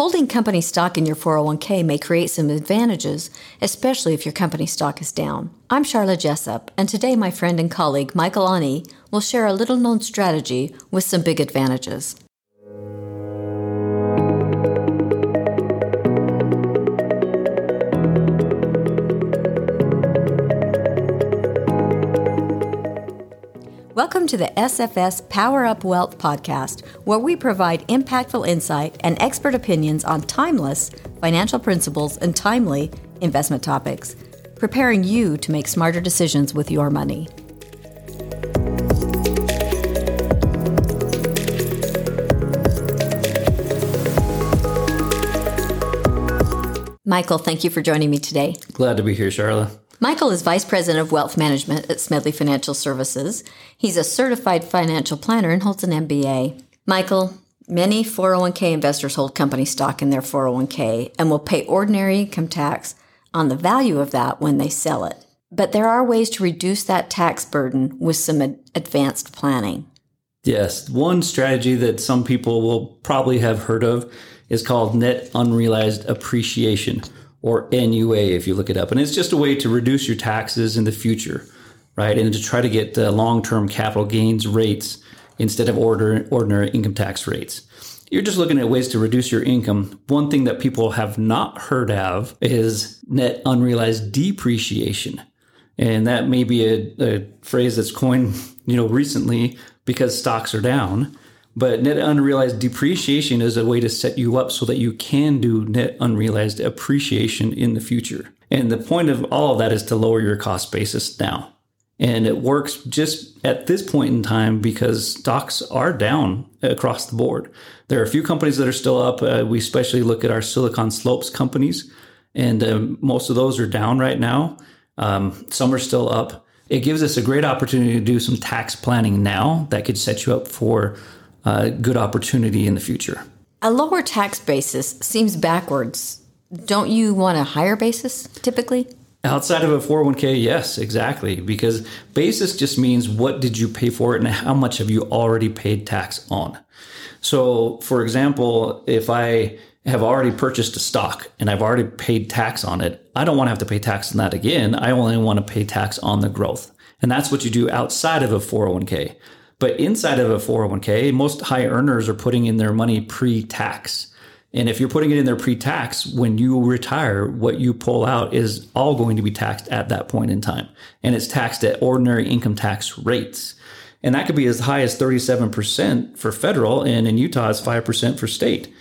Holding company stock in your 401k may create some advantages, especially if your company stock is down. I'm Sharla Jessop, and today my friend and colleague Mikal Aune will share a little known strategy with some big advantages. Welcome to the SFS Power Up Wealth podcast, where we provide impactful insight and expert opinions on timeless financial principles and timely investment topics, preparing you to make smarter decisions with your money. Mikal, thank you for joining me today. Glad to be here, Sharla. Mikal is Vice President of Wealth Management at Smedley Financial Services. He's a certified financial planner and holds an MBA. Mikal, many 401k investors hold company stock in their 401k and will pay ordinary income tax on the value of that when they sell it. But there are ways to reduce that tax burden with some advanced planning. Yes, one strategy that some people will probably have heard of is called net unrealized appreciation or NUA if you look it up. And it's just a way to reduce your taxes in the future, right? And to try to get uh, long term capital gains rates instead of order, ordinary income tax rates. You're just looking at ways to reduce your income. One thing that people have not heard of is net unrealized depreciation. And that may be a, a phrase that's coined, you know, recently because stocks are down. But net unrealized depreciation is a way to set you up so that you can do net unrealized appreciation in the future. And the point of all of that is to lower your cost basis now. And it works just at this point in time because stocks are down across the board. There are a few companies that are still up. Uh, we especially look at our Silicon Slopes companies, and um, most of those are down right now. Um, some are still up. It gives us a great opportunity to do some tax planning now that could set you up for uh, good opportunity in the future. A lower tax basis seems backwards. Don't you want a higher basis typically? Outside of a 401k, yes, exactly. Because basis just means what did you pay for it and how much have you already paid tax on. So, for example, if I have already purchased a stock and I've already paid tax on it, I don't want to have to pay tax on that again. I only want to pay tax on the growth. And that's what you do outside of a 401k. But inside of a 401k, most high earners are putting in their money pre tax. And if you're putting it in there pre tax, when you retire, what you pull out is all going to be taxed at that point in time. And it's taxed at ordinary income tax rates. And that could be as high as 37% for federal, and in Utah, it's 5% for state.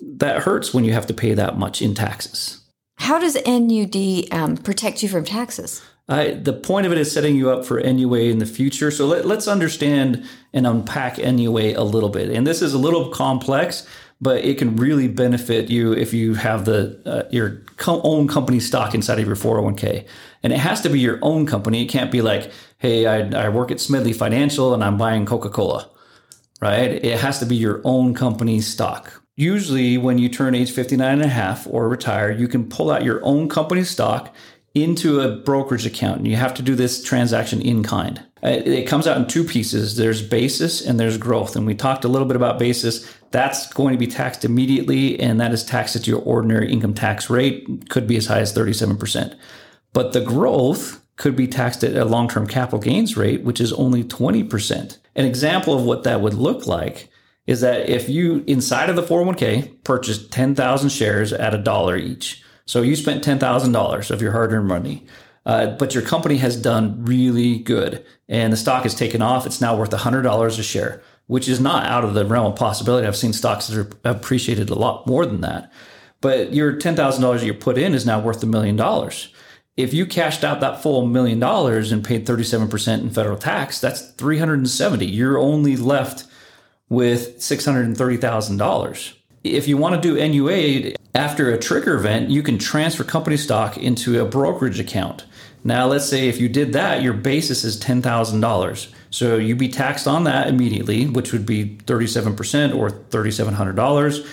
That hurts when you have to pay that much in taxes. How does NUD um, protect you from taxes? Uh, the point of it is setting you up for NUA in the future. So let, us understand and unpack NUA a little bit. And this is a little complex, but it can really benefit you if you have the uh, your co- own company stock inside of your 401k. And it has to be your own company. It can't be like, hey, I, I work at Smedley Financial and I'm buying Coca Cola, right? It has to be your own company stock. Usually, when you turn age 59 and a half or retire, you can pull out your own company stock into a brokerage account and you have to do this transaction in kind. Uh, it comes out in two pieces. There's basis and there's growth. And we talked a little bit about basis. That's going to be taxed immediately and that is taxed at your ordinary income tax rate, could be as high as 37%. But the growth could be taxed at a long-term capital gains rate, which is only 20%. An example of what that would look like is that if you inside of the 401k purchased 10,000 shares at a dollar each, so you spent $10,000 of your hard earned money, uh, but your company has done really good and the stock has taken off. It's now worth $100 a share, which is not out of the realm of possibility. I've seen stocks that are appreciated a lot more than that. But your $10,000 you put in is now worth a million dollars. If you cashed out that full million dollars and paid 37% in federal tax, that's 370. You're only left with $630,000 if you want to do NUA after a trigger event, you can transfer company stock into a brokerage account. Now, let's say if you did that, your basis is $10,000. So you'd be taxed on that immediately, which would be 37% or $3,700.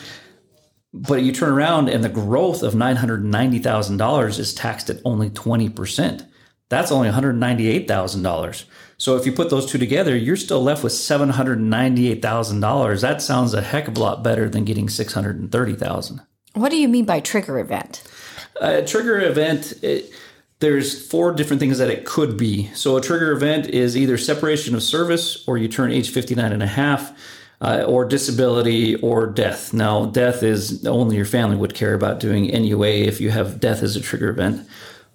But you turn around and the growth of $990,000 is taxed at only 20%. That's only $198,000. So if you put those two together, you're still left with $798,000. That sounds a heck of a lot better than getting 630,000. What do you mean by trigger event? A trigger event, it, there's four different things that it could be. So a trigger event is either separation of service or you turn age 59 and a half. Uh, or disability or death. Now, death is only your family would care about doing NUA if you have death as a trigger event,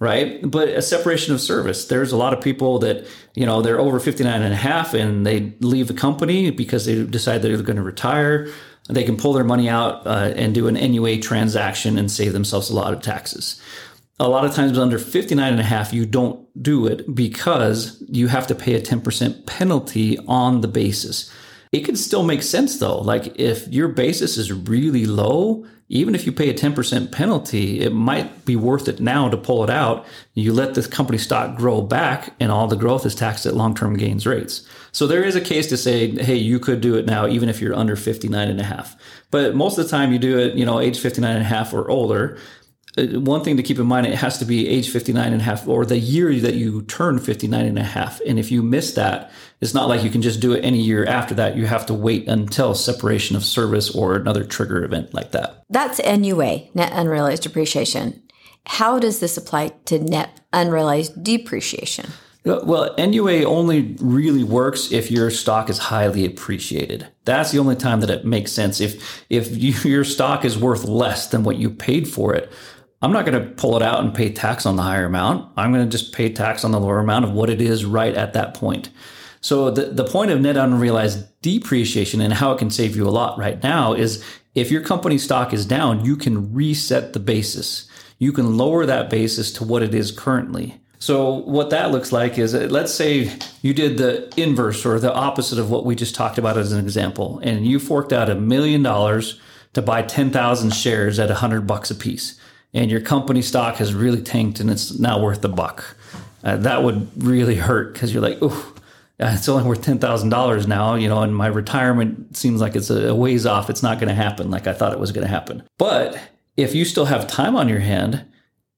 right? But a separation of service. There's a lot of people that, you know, they're over 59 and a half and they leave the company because they decide they're going to retire. They can pull their money out uh, and do an NUA transaction and save themselves a lot of taxes a lot of times under 59 and a half you don't do it because you have to pay a 10% penalty on the basis it could still make sense though. Like if your basis is really low even if you pay a 10% penalty it might be worth it now to pull it out. You let the company stock grow back and all the growth is taxed at long-term gains rates. So there is a case to say hey you could do it now even if you're under 59 and a half. But most of the time you do it you know age 59 and a half or older Uh, one thing to keep in mind, it has to be age 59 and a half or the year that you turn 59 and a half. And if you miss that, it's not like you can just do it any year after that. You have to wait until separation of service or another trigger event like that. That's NUA, net unrealized depreciation. How does this apply to net unrealized depreciation? Uh, well, NUA only really works if your stock is highly appreciated. That's the only time that it makes sense. If if you, your stock is worth less than what you paid for it, I'm not going to pull it out and pay tax on the higher amount. I'm going to just pay tax on the lower amount of what it is right at that point. So the, the point of net unrealized depreciation and how it can save you a lot right now is if your company stock is down, you can reset the basis. You can lower that basis to what it is currently. So what that looks like is let's say you did the inverse or the opposite of what we just talked about as an example and you forked out a million dollars to buy 10,000 shares at 100 bucks a piece and your company stock has really tanked and it's now worth a buck. Uh, that would really hurt because you're like, oh, it's only worth ten thousand dollars now, you know, and my retirement seems like it's a ways off. It's not going to happen like I thought it was going to happen. But if you still have time on your hand,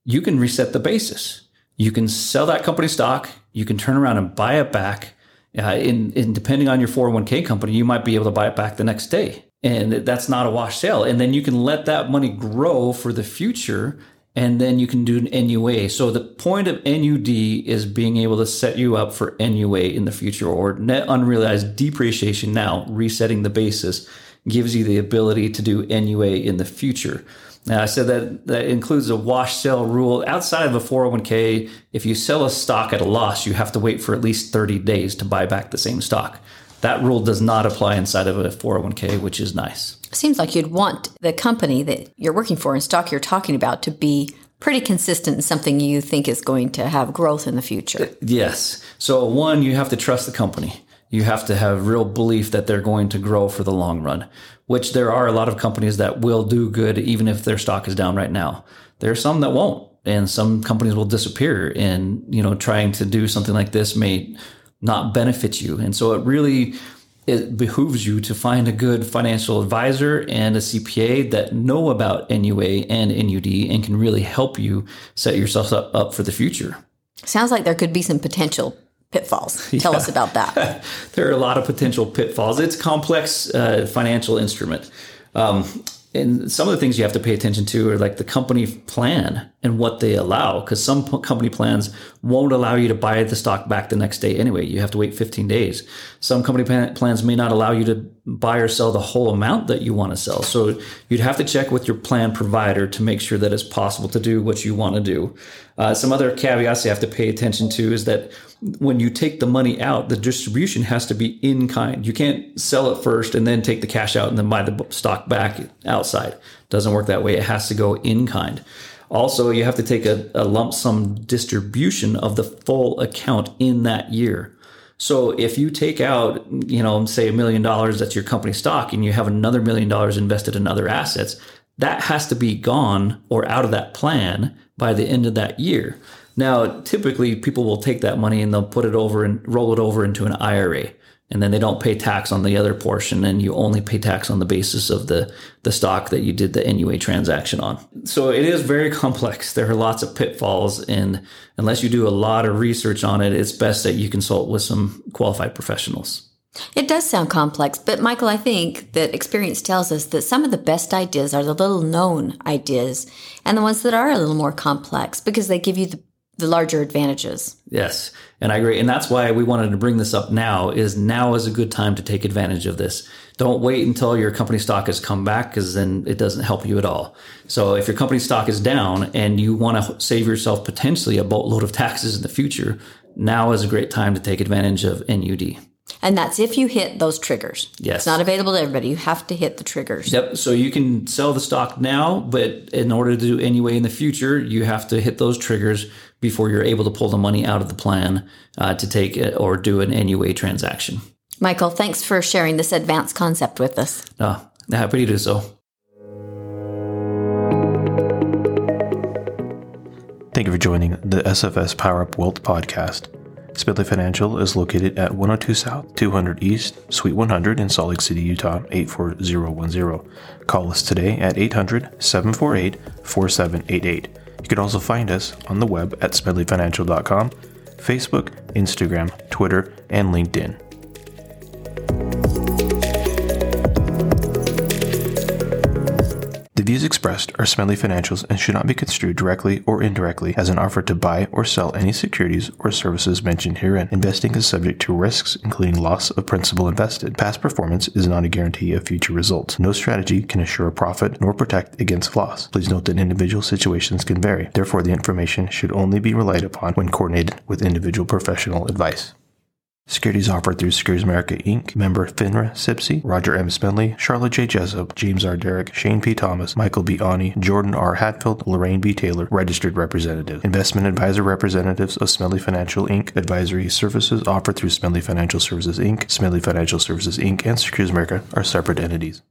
you can reset the basis. You can sell that company stock. You can turn around and buy it back. Uh, in, in depending on your 401k company, you might be able to buy it back the next day and that's not a wash sale. And then you can let that money grow for the future, and then you can do an NUA. So the point of NUD is being able to set you up for NUA in the future or net unrealized depreciation now, resetting the basis gives you the ability to do NUA in the future. Now, I said that that includes a wash sale rule. Outside of a 401k, if you sell a stock at a loss, you have to wait for at least 30 days to buy back the same stock. That rule does not apply inside of a 401k, which is nice. Seems like you'd want the company that you're working for and stock you're talking about to be pretty consistent and something you think is going to have growth in the future. Yes. So, one, you have to trust the company. You have to have real belief that they're going to grow for the long run, which there are a lot of companies that will do good even if their stock is down right now. There are some that won't and some companies will disappear and you know trying to do something like this may not benefit you. And so it really it behooves you to find a good financial advisor and a CPA that know about NUA and NUD and can really help you set yourself up, up for the future. Sounds like there could be some potential pitfalls. Tell yeah. us about that. there are a lot of potential pitfalls. It's complex uh, financial instrument. Um, and some of the things you have to pay attention to are like the company plan and what they allow because some company plans won't allow you to buy the stock back the next day anyway. You have to wait 15 days. Some company plans may not allow you to buy or sell the whole amount that you want to sell so you'd have to check with your plan provider to make sure that it's possible to do what you want to do uh, some other caveats you have to pay attention to is that when you take the money out, the distribution has to be in kind. You can't sell it first and then take the cash out and then buy the stock back outside. Doesn't work that way. It has to go in kind. Also, you have to take a, a lump sum distribution of the full account in that year. So if you take out, you know, say a million dollars that's your company stock and you have another million dollars invested in other assets, that has to be gone or out of that plan by the end of that year. Now, typically people will take that money and they'll put it over and roll it over into an IRA. And then they don't pay tax on the other portion and you only pay tax on the basis of the, the stock that you did the NUA transaction on. So it is very complex. There are lots of pitfalls and unless you do a lot of research on it, it's best that you consult with some qualified professionals. It does sound complex, but Mikal, I think that experience tells us that some of the best ideas are the little known ideas and the ones that are a little more complex because they give you the, the larger advantages. Yes, and I agree. And that's why we wanted to bring this up now is now is a good time to take advantage of this. Don't wait until your company stock has come back because then it doesn't help you at all. So if your company stock is down and you want to save yourself potentially a boatload of taxes in the future, now is a great time to take advantage of NUD. And that's if you hit those triggers. Yes. It's not available to everybody. You have to hit the triggers. Yep. So you can sell the stock now, but in order to do NUA in the future, you have to hit those triggers before you're able to pull the money out of the plan uh, to take it or do an NUA transaction. Mikal, thanks for sharing this advanced concept with us. Uh, happy to do so. Thank you for joining the SFS Power Up Wealth podcast. Smedley Financial is located at 102 South, 200 East, Suite 100 in Salt Lake City, Utah, 84010. Call us today at 800 748 4788. You can also find us on the web at smedleyfinancial.com, Facebook, Instagram, Twitter, and LinkedIn. Views expressed are Smedley Financials and should not be construed directly or indirectly as an offer to buy or sell any securities or services mentioned herein. Investing is subject to risks, including loss of principal invested. Past performance is not a guarantee of future results. No strategy can assure a profit nor protect against loss. Please note that individual situations can vary. Therefore, the information should only be relied upon when coordinated with individual professional advice. Securities offered through Securities America Inc., member FINRA, SIPC, Roger M. Smedley, Charlotte J. Jessop, James R. Derrick, Shane P. Thomas, Mikal B. Aune, Jordan R. Hatfield, Lorraine B. Taylor, registered representative. Investment advisor representatives of Smedley Financial Inc. Advisory services offered through Smedley Financial Services Inc., Smedley Financial Services Inc., and Securities America are separate entities.